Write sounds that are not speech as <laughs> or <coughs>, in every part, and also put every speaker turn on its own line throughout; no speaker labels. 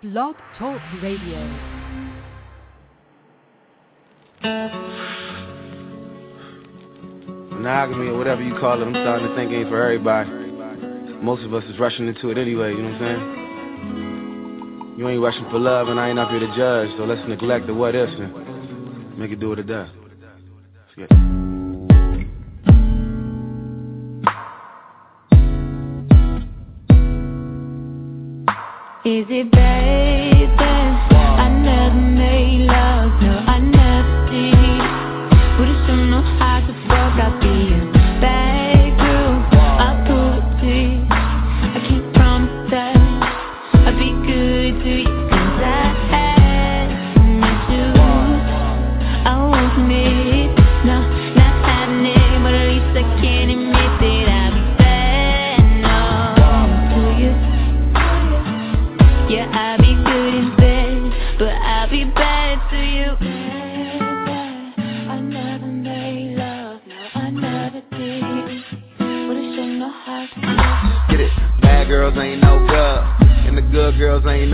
Blog Talk Radio.
monogamy or whatever you call it, I'm starting to think ain't for everybody. Most of us is rushing into it anyway, you know what I'm saying? You ain't rushing for love and I ain't up here to judge, so let's neglect the what ifs and make it do what it does. Let's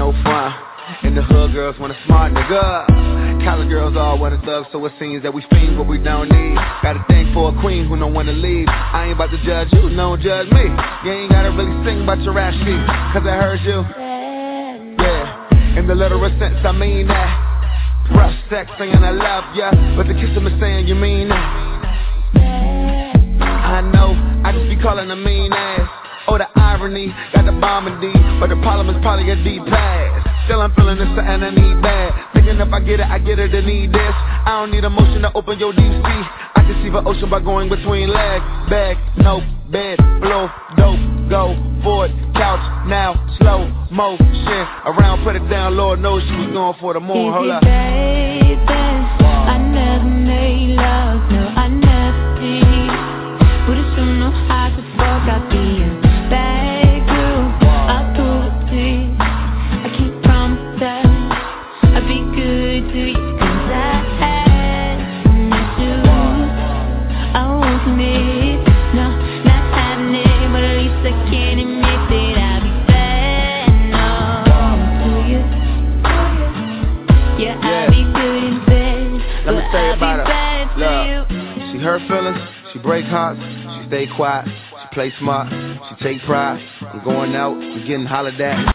no
fun. And the hood girls want a smart nigga. College girls all want a thug, so it seems that we fiend what we don't need. Got a thing for a queen who don't wanna leave. I ain't about to judge you, don't judge me. You ain't gotta really sing about your rap sheet, cause I heard you. Yeah, in the literal sense, I mean that. Rough sex saying I love ya, but the kissing is saying you mean that. I know, I just be calling a mean ass. Oh, the irony, got the bomb in D, but the problem is probably a deep pass. Still I'm feeling this something I need bad. Thinking if I get it, I get it and need this. I don't need emotion to open your deep sea. I can see the ocean by going between legs. Bag, no, bed, blow, dope, go, forward, couch, now, slow, motion. Around, put it down, Lord knows she was going for the moon. Hold up. Hurt feelings, she break hearts, she stay quiet, she play smart, she take pride in going out and getting hollered at.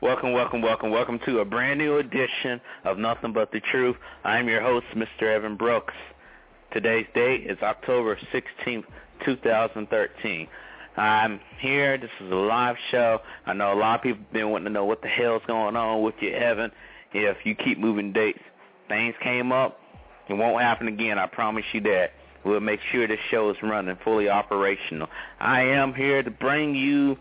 Welcome, welcome, welcome, welcome to a brand new edition of Nothing But the Truth. I'm your host, Mr. Evan Brooks. Today's date is October 16th, 2013. I'm here. This is a live show. I know a lot of people have been wanting to know what the hell's going on with you, Evan. If you keep moving dates, things came up. It won't happen again. I promise you that. We'll make sure this show is running fully operational. I am here to bring you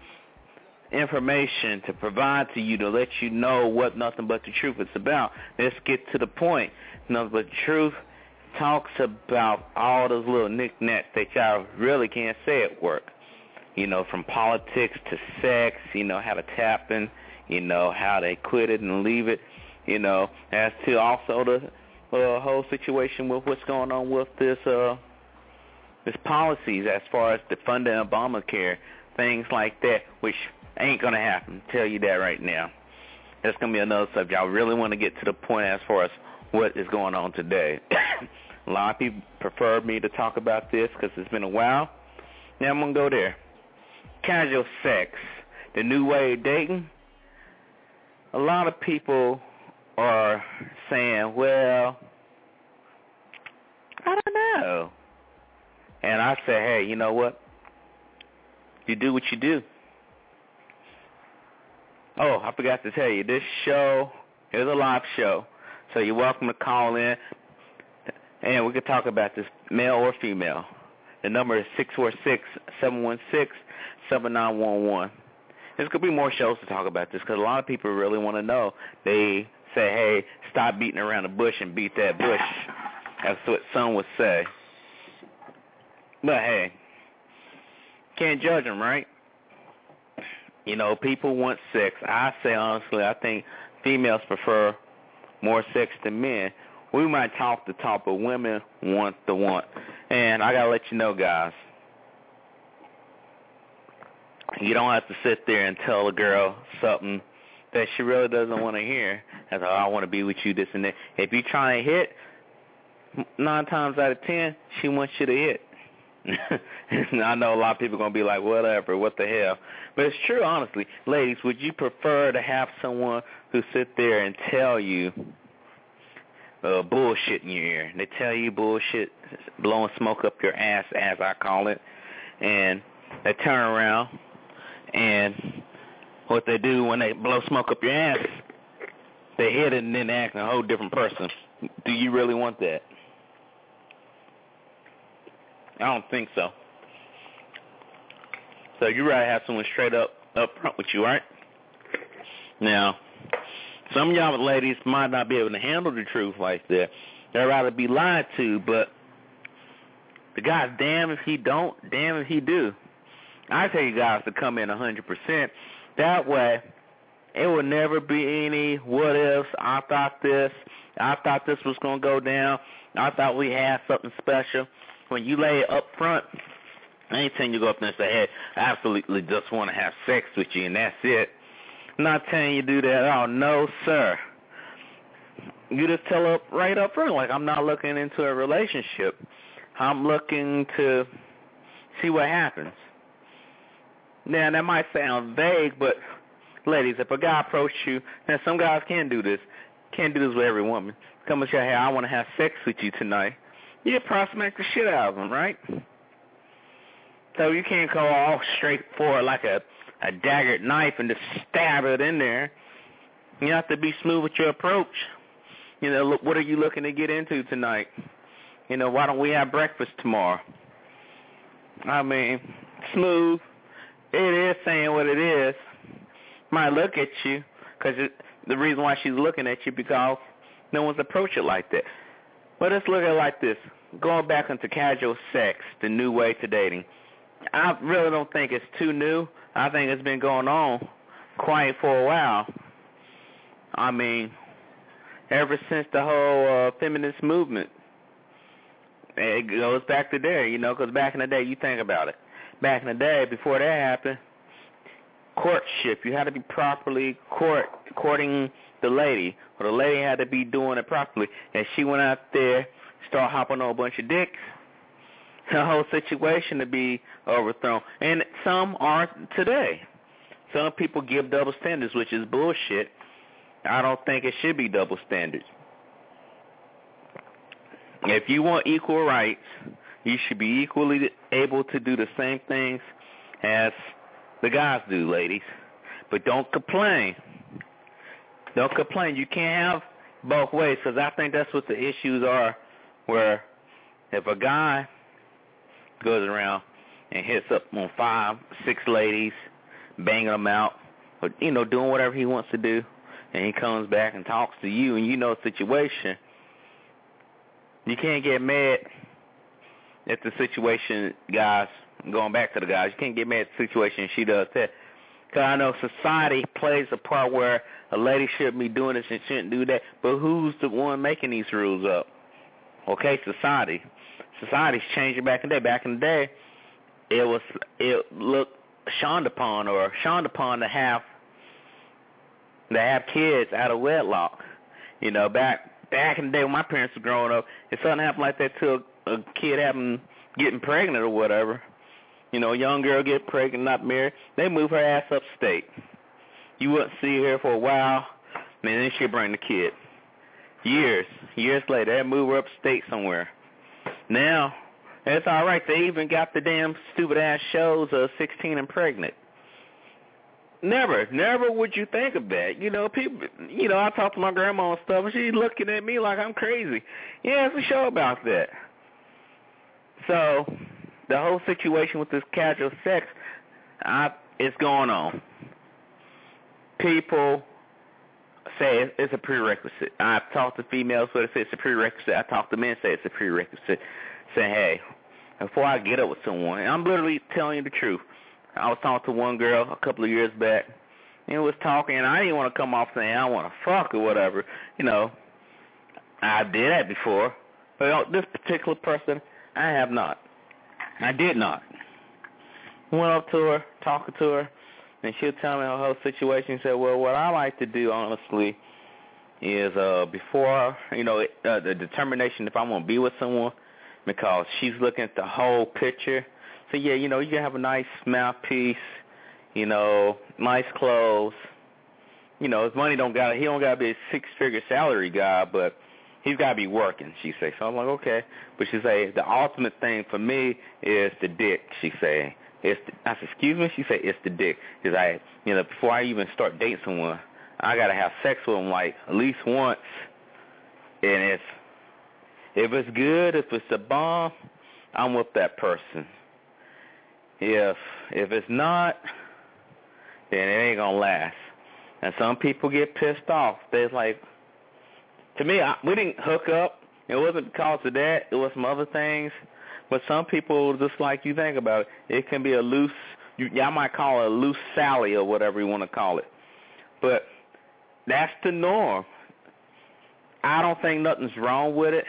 information to provide to you to let you know what nothing but the truth is about. Let's get to the point. Nothing but the truth talks about all those little knickknacks that y'all really can't say at work. You know, from politics to sex, you know, how to tap in, you know, how they quit it and leave it, you know, as to also the uh, whole situation with what's going on with this uh this policies as far as defunding Obamacare, things like that, which ain't gonna happen. Tell you that right now. That's gonna be another subject. I really want to get to the point as far as what is going on today. <coughs> a lot of people prefer me to talk about this because it's been a while. Now I'm gonna go there. Casual sex, the new way of dating. A lot of people are saying, well, I don't know. And I say, hey, you know what? You do what you do. Oh, I forgot to tell you, this show is a live show. So you're welcome to call in and we can talk about this, male or female. The number is six four six seven one six seven nine one one. There's going to be more shows to talk about this because a lot of people really want to know. They say, hey, stop beating around the bush and beat that bush. That's what some would say. But hey, can't judge them, right? You know, people want sex. I say honestly, I think females prefer more sex than men. We might talk the talk, but women want the want. And I gotta let you know, guys, you don't have to sit there and tell a girl something that she really doesn't want to hear. That's, oh, I want to be with you, this and that. If you try and hit, nine times out of ten, she wants you to hit. <laughs> I know a lot of people are to be like, whatever, what the hell. But it's true, honestly. Ladies, would you prefer to have someone who sit there and tell you uh, bullshit in your ear? They tell you bullshit, blowing smoke up your ass, as I call it, and they turn around and what they do when they blow smoke up your ass, they hit it and then act a whole different person. Do you really want that? I don't think so. So you rather have someone straight up up front with you, right? Now, some of y'all ladies might not be able to handle the truth like that. They'd rather be lied to, but the guy's damn if he don't, damn if he do. I tell you guys to come in a hundred percent. That way, it will never be any what ifs. I thought this. I thought this was gonna go down. I thought we had something special. When you lay it up front, anything you go up there and say, "Hey, I absolutely just want to have sex with you," and that's it. Not telling you to do that. Oh no, sir. You just tell up right up front, like I'm not looking into a relationship. I'm looking to see what happens. Now that might sound vague, but ladies, if a guy approached you, now some guys can do this, can't do this with every woman. Come and say, hey, I want to have sex with you tonight. You prospect the shit out of them, right? So you can't go all straight for like a a daggered knife and just stab it in there. You have to be smooth with your approach. You know, look, what are you looking to get into tonight? You know, why don't we have breakfast tomorrow? I mean, smooth, it is saying what it is. Might look at you because the reason why she's looking at you because no one's approached it like that. But let's look at it like this. Going back into casual sex, the new way to dating. I really don't think it's too new. I think it's been going on quite for a while. I mean, ever since the whole uh, feminist movement. It goes back to there, you know, because back in the day, you think about it back in the day, before that happened, courtship. You had to be properly court courting the lady, or the lady had to be doing it properly. And she went out there, start hopping on a bunch of dicks. <laughs> The whole situation to be overthrown. And some are today. Some people give double standards, which is bullshit. I don't think it should be double standards. If you want equal rights, you should be equally able to do the same things as the guys do, ladies. But don't complain. Don't complain. You can't have both ways because I think that's what the issues are where if a guy goes around and hits up on five, six ladies, banging them out, or, you know, doing whatever he wants to do, and he comes back and talks to you and you know the situation, you can't get mad at the situation, guys, going back to the guys, you can't get mad at the situation she does that. Because I know society plays a part where a lady should be doing this and shouldn't do that, but who's the one making these rules up? Okay, society. Society's changing back in the day. Back in the day, it was it looked shunned upon or shunned upon to have to have kids out of wedlock. You know, back back in the day when my parents were growing up, if something happened like that to a a kid having getting pregnant or whatever, you know, a young girl get pregnant, not married, they move her ass upstate. You wouldn't see her for a while, and then she'd bring the kid. Years, years later, they move her upstate somewhere. Now, it's all right. They even got the damn stupid ass shows of 16 and pregnant. Never, never would you think of that. You know, people. You know, I talk to my grandma and stuff, and she's looking at me like I'm crazy. Yeah, it's a show about that. So the whole situation with this casual sex, I, it's going on. People say it's a prerequisite. I've talked to females who say it's a prerequisite. I talk to men say it's a prerequisite. Say, hey, before I get up with someone, I'm literally telling you the truth. I was talking to one girl a couple of years back, and was talking, and I didn't want to come off saying I want to fuck or whatever. You know, I did that before, but this particular person, I have not. I did not. Went up to her, talking to her, and she'll tell me her whole situation. She said, well, what I like to do, honestly, is uh before you know uh, the determination if I'm gonna be with someone because she's looking at the whole picture. So yeah, you know, you can have a nice mouthpiece, you know, nice clothes. You know, his money don't got to, he don't gotta be a six figure salary guy, but he's gotta be working, she say. So I'm like, okay. But she say the ultimate thing for me is the dick, she say. It's the, I said, excuse me, she said it's the dick. Cause I you know, before I even start dating someone, I gotta have sex with them like at least once and if if it's good, if it's a bomb, I'm with that person. If if it's not, then it ain't gonna last. And some people get pissed off. They're like, to me, I, we didn't hook up. It wasn't because of that. It was some other things. But some people, just like you think about it, it can be a loose. You, y'all might call it a loose Sally or whatever you want to call it. But that's the norm. I don't think nothing's wrong with it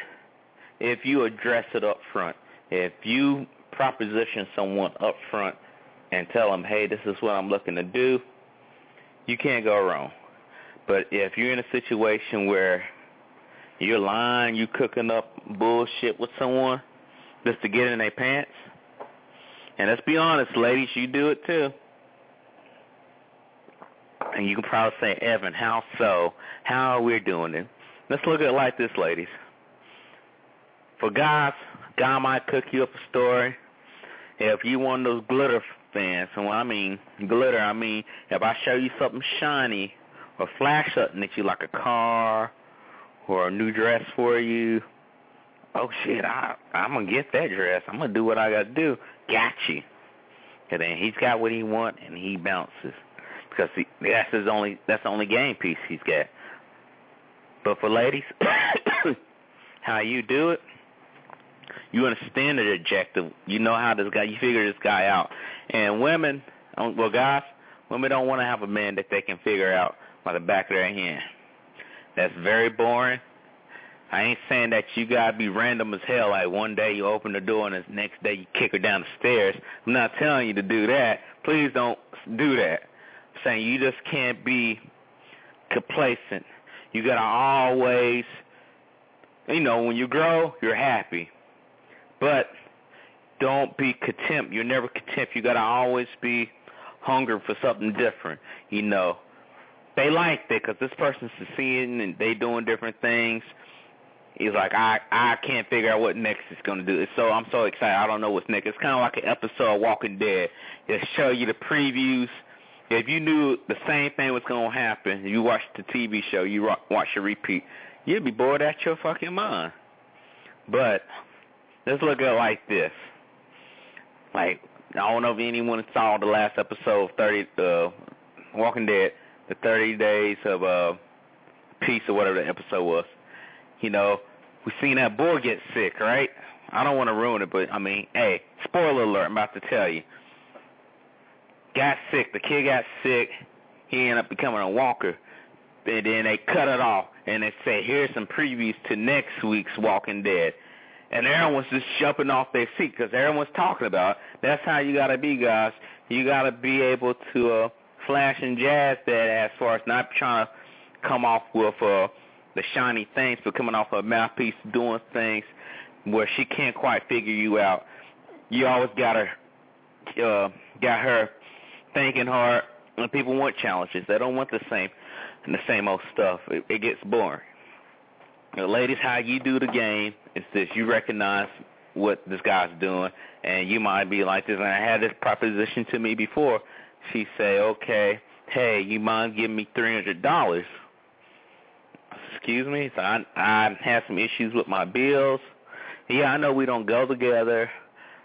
if you address it up front. If you proposition someone up front and tell them, hey, this is what I'm looking to do, you can't go wrong. But if you're in a situation where you're lying, you cooking up bullshit with someone just to get in their pants, and let's be honest, ladies, you do it too. And you can probably say, Evan, how so? How are we doing it? Let's look at it like this, ladies. For guys, guy might cook you up a story. If you one of those glitter fans, and I mean glitter, I mean if I show you something shiny or flash something at you like a car or a new dress for you, oh shit, I I'm gonna get that dress. I'm gonna do what I gotta do. Got you. And then he's got what he want, and he bounces because he, that's his only that's the only game piece he's got. But for ladies, <coughs> how you do it, you understand the objective. You know how this guy, you figure this guy out. And women, um, well, guys, women don't want to have a man that they can figure out by the back of their hand. That's very boring. I ain't saying that you gotta be random as hell. Like one day you open the door and the next day you kick her down the stairs. I'm not telling you to do that. Please don't do that. I'm saying you just can't be complacent. You gotta always, you know, when you grow, you're happy. But don't be contempt. You're never contempt. You gotta always be hungry for something different. You know, they like it because this person's seeing and they doing different things. He's like, I I can't figure out what next is gonna do. So I'm so excited. I don't know what's next. It's kind of like an episode of Walking Dead. They show you the previews. If you knew the same thing was gonna happen, you watched the TV show, you watch the repeat, you'd be bored out your fucking mind. But let's look at it like this. Like I don't know if anyone saw the last episode of Thirty uh Walking Dead, the thirty days of uh peace or whatever the episode was. You know, we seen that boy get sick, right? I don't want to ruin it, but I mean, hey, spoiler alert, I'm about to tell you. Got sick, the kid got sick, he ended up becoming a walker. And then they cut it off and they say, here's some previews to next week's Walking Dead and Aaron was just jumping off their seat because everyone's talking about. It. That's how you gotta be, guys. You gotta be able to uh, flash and jazz that as far as not trying to come off with uh, the shiny things, but coming off a mouthpiece, doing things where she can't quite figure you out. You always got her, uh, got her thinking hard. And people want challenges. They don't want the same, the same old stuff. It, it gets boring. You ladies, how you do the game is this: you recognize what this guy's doing, and you might be like this. And I had this proposition to me before. She say, "Okay, hey, you mind giving me three hundred dollars?" Excuse me. So I I had some issues with my bills. Yeah, I know we don't go together.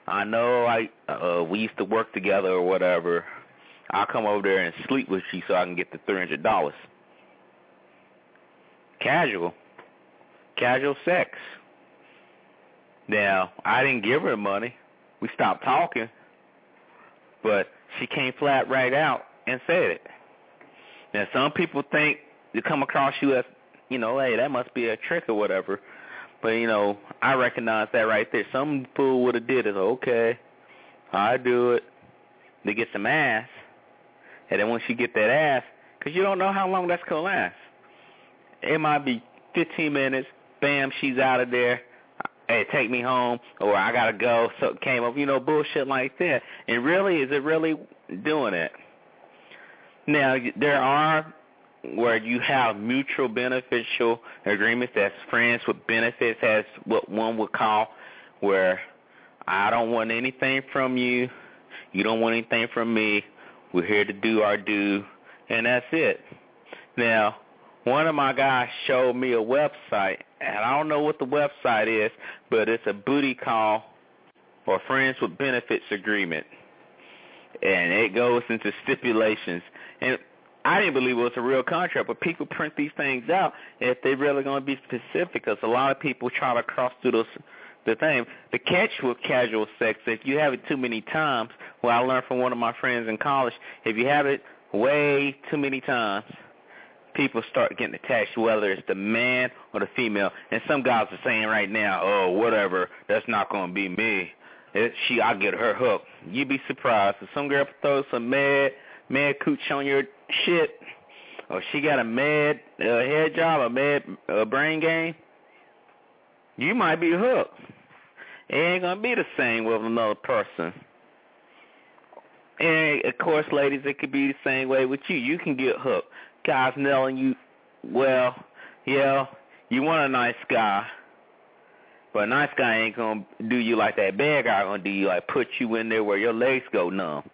I know I uh we used to work together or whatever. I'll come over there and sleep with you so I can get the three hundred dollars. Casual casual sex. Now, I didn't give her money. We stopped talking. But she came flat right out and said it. Now, some people think to come across you as, you know, hey, that must be a trick or whatever. But, you know, I recognize that right there. Some fool would have did it. Okay, I do it. They get some ass. And then once you get that ass, because you don't know how long that's going to last. It might be 15 minutes, bam, she's out of there. Hey, take me home, or I gotta go. So came up, you know, bullshit like that. And really, is it really doing it? Now there are where you have mutual beneficial agreements. That's friends with benefits, as what one would call, where I don't want anything from you, you don't want anything from me. We're here to do our due, and that's it. Now, one of my guys showed me a website, and I don't know what the website is, but it's a booty call or friends with benefits agreement. And it goes into <laughs> stipulations. And I didn't believe it was a real contract, but people print these things out if they're really going to be specific because a lot of people try to cross through those the thing. The catch with casual sex, if you have it too many times, well, I learned from one of my friends in college, if you have it way too many times, people start getting attached, whether it's the man or the female. And some guys are saying right now, oh, whatever, that's not going to be me. It, she, I'll get her hooked. You'd be surprised if some girl throws some mad, mad cooch on your shit, or she got a mad uh, head job, a mad uh, brain game, you might be hooked. It ain't gonna be the same with another person. And of course, ladies, it could be the same way with you. You can get hooked. Guys knowing you, well, yeah, you want a nice guy, but a nice guy ain't gonna do you like that. Bad guy gonna do you, like put you in there where your legs go numb,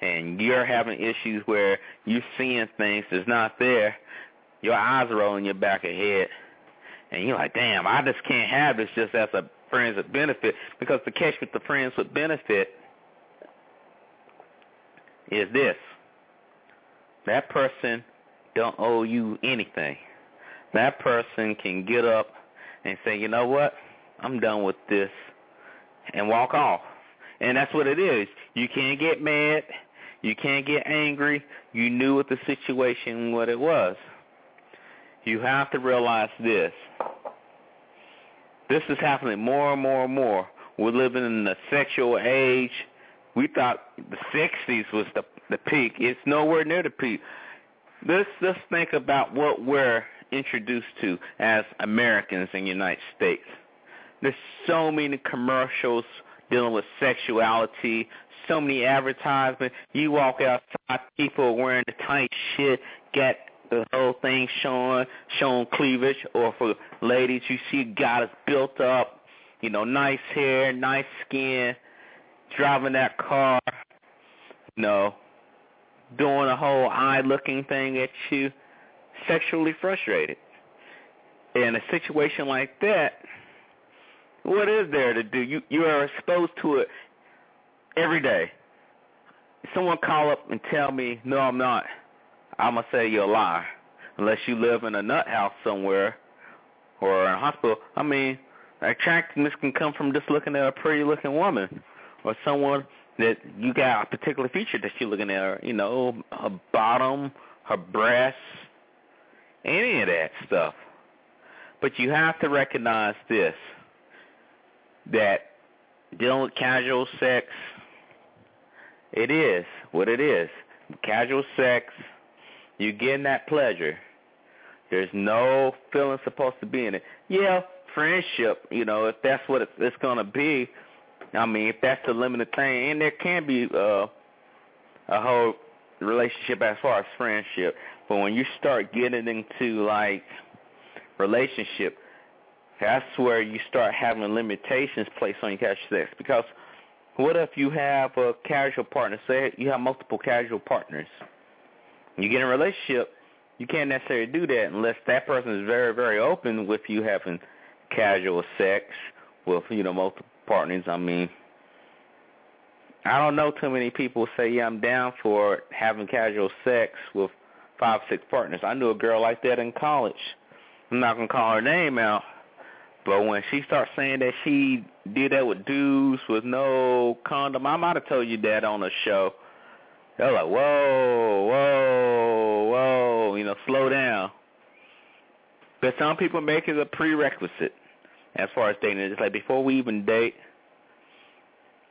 and you're having issues where you're seeing things that's not there. Your eyes are rolling your back of head, and you're like, damn, I just can't have this just as a friends with benefit. Because the catch with the friends with benefit is this. That person don't owe you anything. That person can get up and say, you know what, I'm done with this, and walk off. And that's what it is. You can't get mad. You can't get angry. You knew what the situation, what it was. You have to realize this. This is happening more and more and more. We're living in the sexual age. We thought the 60s was the the peak. It's nowhere near the peak. Let's let's think about what we're introduced to as Americans in the United States. There's so many commercials dealing with sexuality, so many advertisements. You walk outside, people are wearing the tight shit, got the whole thing showing, showing cleavage, or for ladies, you see a guy built up, you know, nice hair, nice skin, driving that car, you know, doing a whole eye-looking thing at you, sexually frustrated. In a situation like that, what is there to do? You you are exposed to it every day. Someone call up and tell me, no, I'm not. I'm gonna say you're a liar, unless you live in a nut house somewhere or in a hospital. I mean, attractiveness can come from just looking at a pretty looking woman or someone that you got a particular feature that you're looking at, her, you know, her bottom, her breasts, any of that stuff. But you have to recognize this, that dealing with casual sex, it is what it is. Casual sex, you're getting that pleasure. There's no feeling supposed to be in it. Yeah, friendship, you know, if that's what it's going to be, I mean, if that's the limited thing, and there can be uh, a whole relationship as far as friendship, but when you start getting into like relationship, that's where you start having limitations placed on your casual sex. Because what if you have a casual partner? Say you have multiple casual partners. You get in a relationship, you can't necessarily do that unless that person is very, very open with you having casual sex with you know multiple partners. I mean, I don't know too many people say, yeah, I'm down for having casual sex with five, six partners. I knew a girl like that in college. I'm not going to call her name out. But when she starts saying that she did that with dudes with no condom, I might have told you that on the show. They're like, whoa, whoa, whoa, you know, slow down. But some people make it a prerequisite as far as dating. It's like before we even date,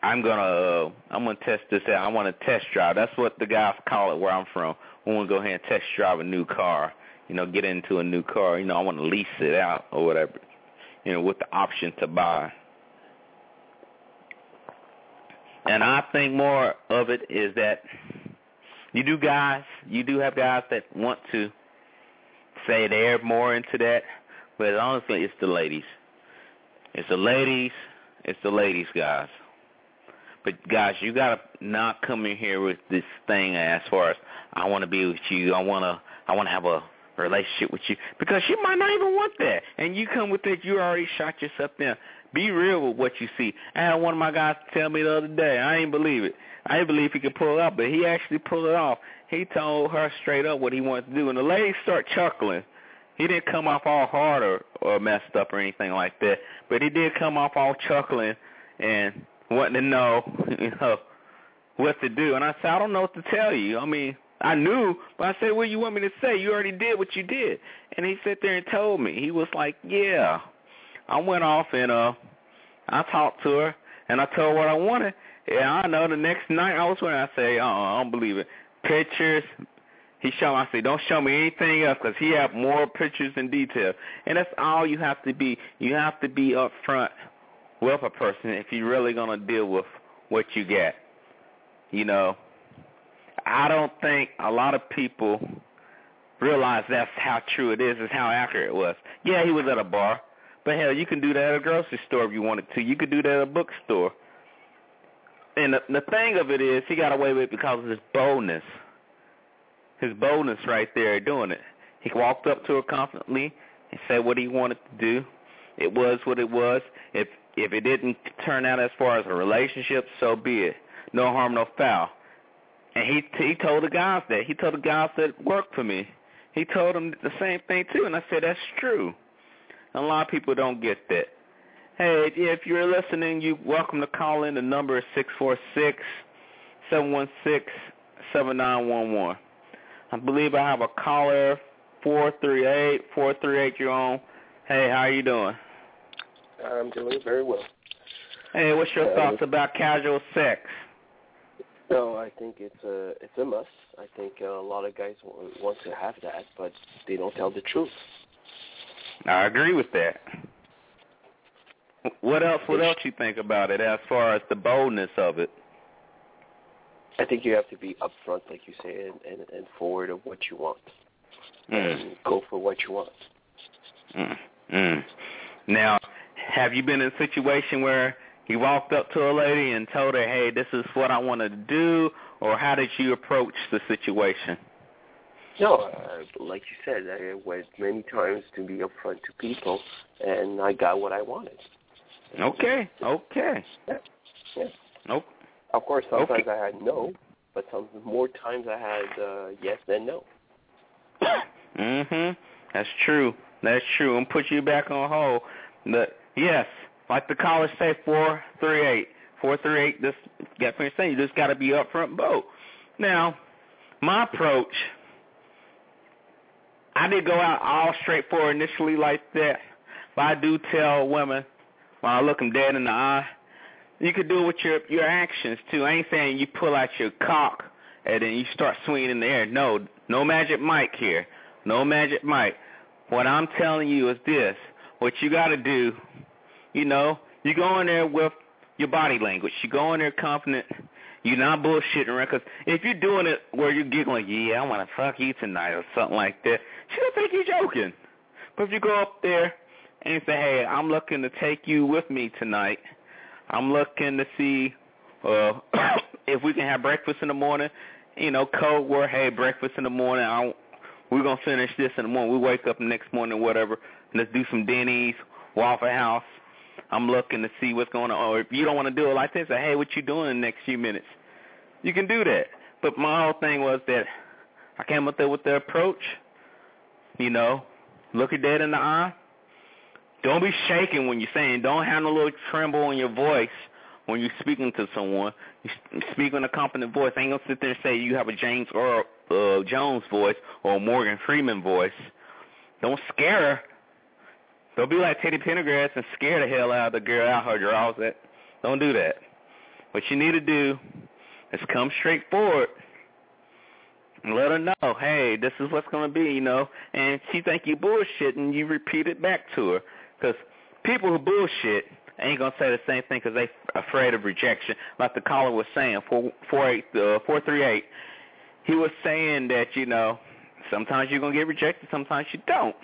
I'm gonna uh, I'm gonna test this out. I want to test drive. That's what the guys call it where I'm from. We want to go ahead and test drive a new car. You know, get into a new car. You know, I want to lease it out or whatever. You know, with the option to buy. And I think more of it is that you do guys, you do have guys that want to say they're more into that, but honestly, it's the ladies. It's the ladies. It's the ladies, guys. But guys, you gotta not come in here with this thing as far as I want to be with you. I wanna, I wanna have a relationship with you because you might not even want that. And you come with that, you already shot yourself down. Be real with what you see. I had one of my guys tell me the other day. I ain't believe it. I didn't believe he could pull it off, but he actually pulled it off. He told her straight up what he wanted to do, and the lady start chuckling. He didn't come off all hard or, or messed up or anything like that, but he did come off all chuckling and wanting to know, <laughs> you know, what to do. And I said, I don't know what to tell you. I mean, I knew, but I said, what do you want me to say? You already did what you did. And he sat there and told me. He was like, yeah. I went off and uh I talked to her and I told her what I wanted. Yeah, I know. The next night I was when I say, oh, I don't believe it. Pictures. He showed me. I said, don't show me anything else because he had more pictures and detail. And that's all you have to be. You have to be upfront with a person if you're really gonna deal with what you get. You know, I don't think a lot of people realize that's how true it is, is how accurate it was. Yeah, he was at a bar, but hell, you can do that at a grocery store if you wanted to. You could do that at a bookstore. And the, the thing of it is, he got away with it because of his boldness. His boldness right there doing it. He walked up to her confidently and said what he wanted to do. It was what it was. If if it didn't turn out as far as a relationship, so be it. No harm, no foul. And he he told the guys that. He told the guys that it worked for me. He told them the same thing too, and I said that's true. A lot of people don't get that. Hey, if you're listening, you welcome to call in. The number is six four six seven one six seven nine one one. I believe I have a caller four three eight four three eight. You're on. Hey, how are you doing?
I'm doing very well.
Hey, what's your
Uh,
thoughts about casual sex?
No, I think it's a it's a must. I think uh, a lot of guys w- want to have that, but they don't tell the truth.
I agree with that. What else? What else you think about it as far as the boldness of it?
I think you have to be upfront, like you say, and, and, and forward of what you want,
Mm.
and go for what you want.
Mm. Mm. Now, have you been in a situation where you walked up to a lady and told her, "Hey, this is what I want to do," or how did you approach the situation?
No, uh, like you said, I went many times to be upfront to people, and I got what I wanted.
Okay, okay.
Yeah, yeah.
Nope.
Of course, sometimes
Okay.
I had no, but some more times I had uh, yes than no. <coughs>
mhm. That's true. That's true. And put you back on hold. But yes, like the college say, four three eight, four three eight. This got finished saying. You just got to be upfront both. Now, my approach, I did go out all straightforward initially like that, but I do tell women when I look them dead in the eye, you could do it with your your actions too. I ain't saying you pull out your cock and then you start swinging in the air. No, no Magic Mike here. No Magic Mike. What I'm telling you is this. What you got to do, you know, you go in there with your body language. You go in there confident. You're not bullshitting around. Because if you're doing it where you're giggling, yeah, I want to fuck you tonight or something like that, she don't think you're joking. But if you go up there and say, hey, I'm looking to take you with me tonight. I'm looking to see uh, <coughs> if we can have breakfast in the morning. You know, code word, hey, breakfast in the morning. I we're gonna finish this in the morning. We wake up next morning, whatever. Let's do some Denny's, Waffle House. I'm looking to see what's going on. Or if you don't want to do it like this, say, hey, what you doing in the next few minutes? You can do that. But my whole thing was that I came up there with the approach. You know, look it dead in the eye. Don't be shaking when you're saying. Don't have no little tremble in your voice when you're speaking to someone. You speak in a confident voice. I ain't gonna sit there and say you have a James Earl uh, Jones voice or a Morgan Freeman voice. Don't scare her. Don't be like Teddy Pendergrass and scare the hell out of the girl out her drawers. That don't do that. what you need to do is come straight forward and let her know, hey, this is what's to be, you know. And she think you bullshit, and you repeat it back to her. Because people who bullshit ain't to say the same thing because they afraid of rejection. Like the caller was saying, 438, uh, 438, he was saying that, you know, sometimes you're to get rejected, sometimes you don't.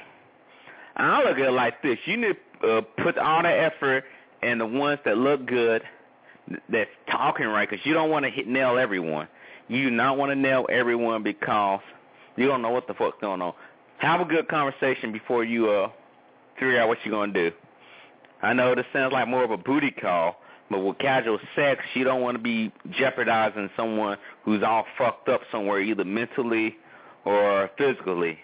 And I look at it like this. You need to uh, put all the effort in the ones that look good, that's talking right, because you don't want to hit nail everyone. You do not want to nail everyone because you don't know what the fuck's going on. Have a good conversation before you uh figure out what you're gonna do. I know this sounds like more of a booty call, but with casual sex, you don't want to be jeopardizing someone who's all fucked up somewhere, either mentally or physically.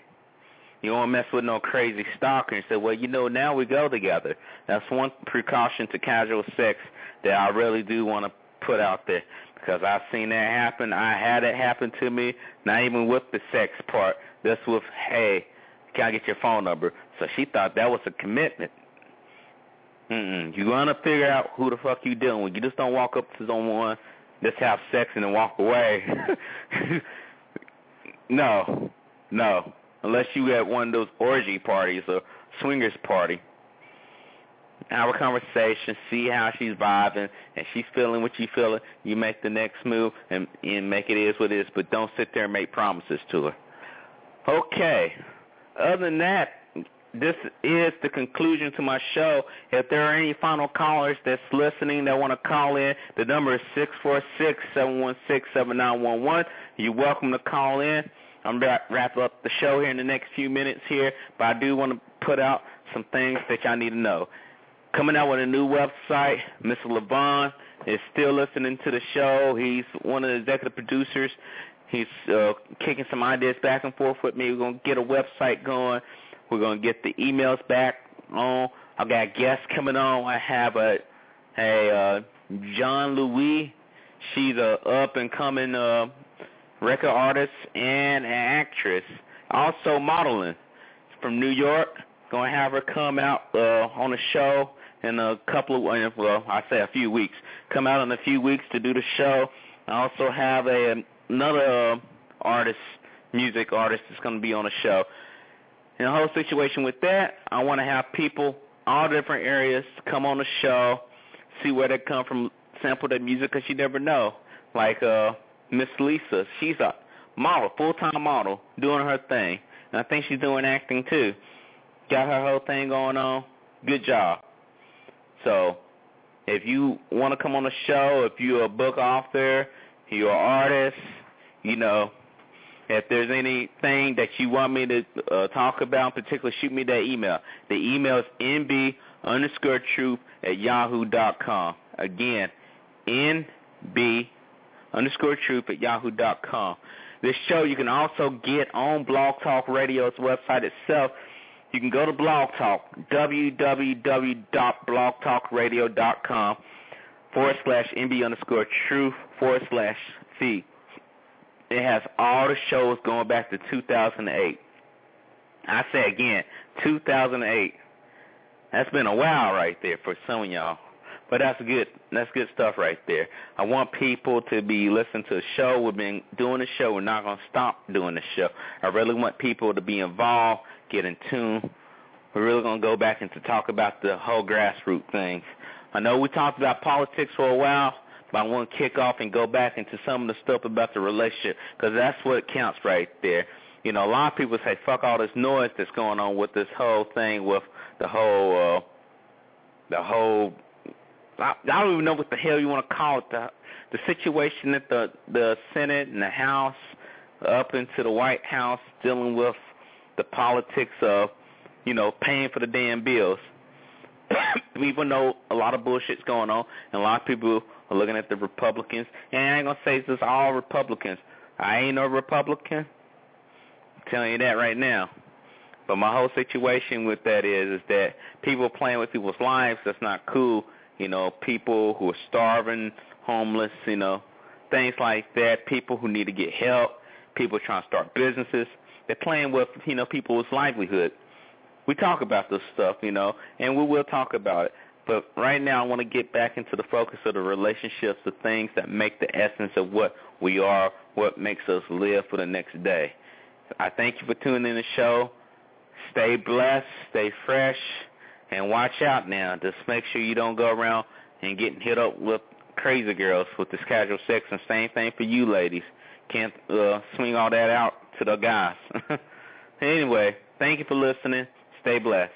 You don't mess with no crazy stalker and say, well, you know, now we go together. That's one precaution to casual sex that I really do want to put out there because I've seen that happen. I had it happen to me, not even with the sex part. That's with, hey, can I get your phone number? So she thought that was a commitment. Mm-mm. You want to figure out who the fuck you dealing with. You just don't walk up to someone, just have sex and then walk away. <laughs> no, no. Unless you at one of those orgy parties or swingers party. Have a conversation, see how she's vibing, and she's feeling what you feeling. You make the next move and, and make it is what it is, but don't sit there and make promises to her. Okay. Other than that, this is the conclusion to my show. If there are any final callers that's listening that want to call in, the number is six four six seven one six seven nine one one. You're welcome to call in. I'm going to wrap up the show here in the next few minutes here, but I do want to put out some things that y'all need to know. Coming out with a new website, Mr. Levon is still listening to the show. He's one of the executive producers. He's uh, kicking some ideas back and forth with me. We're going to get a website going. We're to get the emails back on. I've got guests coming on. I have a, a uh, John Louis. She's a up-and-coming uh, record artist and an actress. Also modeling from New York. To have her come out uh, on the show in a couple of, well, I say a few weeks. Come out in a few weeks to do the show. I also have a another uh, artist, music artist, that's to be on the show. And the whole situation with that, I want to have people all different areas come on the show, see where they come from, sample their music, because you never know. Like uh, Miss Lisa, she's a model, full-time model, doing her thing. And I think she's doing acting too. Got her whole thing going on. Good job. So if you want to come on the show, if you're a book author, you're an artist, you know, if there's anything that you want me to uh, talk about, particularly shoot me that email. The email is nb underscore truth at yahoo dot com. Again, nb underscore truth at yahoo dot com. This show you can also get on Blog Talk Radio's website itself. You can go to Blog Talk, www.blogtalkradio.com forward slash nb underscore truth forward slash feed. It has all the shows going back to 2008. I say again, 2008. That's been a while right there for some of y'all. But that's good. That's good stuff right there. I want people to be listening to the show. We've been doing the show. We're not to stop doing the show. I really want people to be involved, get in tune. We're really to go back and to talk about the whole grassroots things. I know we talked about politics for a while, but I want to kick off and go back into some of the stuff about the relationship because that's what counts right there. You know, a lot of people say, fuck all this noise that's going on with this whole thing with the whole, uh, the whole I, I don't even know what the hell you want to call it. The the situation at the the Senate and the House up into the White House dealing with the politics of, you know, paying for the damn bills. <coughs> Even though a lot of bullshit's going on and a lot of people are looking at the Republicans, and I ain't gonna say it's just all Republicans. I ain't no Republican. I'm telling you that right now. But my whole situation with that is is that people playing with people's lives. That's not cool you know, people who are starving, homeless, you know, things like that, people who need to get help, people trying to start businesses. They're playing with, you know, people's livelihood. We talk about this stuff, you know, and we will talk about it. But right now, I want to get back into the focus of the relationships, the things that make the essence of what we are, what makes us live for the next day. I thank you for tuning in the show. Stay blessed, stay fresh, and watch out now. Just make sure you don't go around and getting hit up with crazy girls with this casual sex. And same thing for you ladies. Can't uh, swing all that out to the guys. <laughs> anyway, thank you for listening. Stay blessed.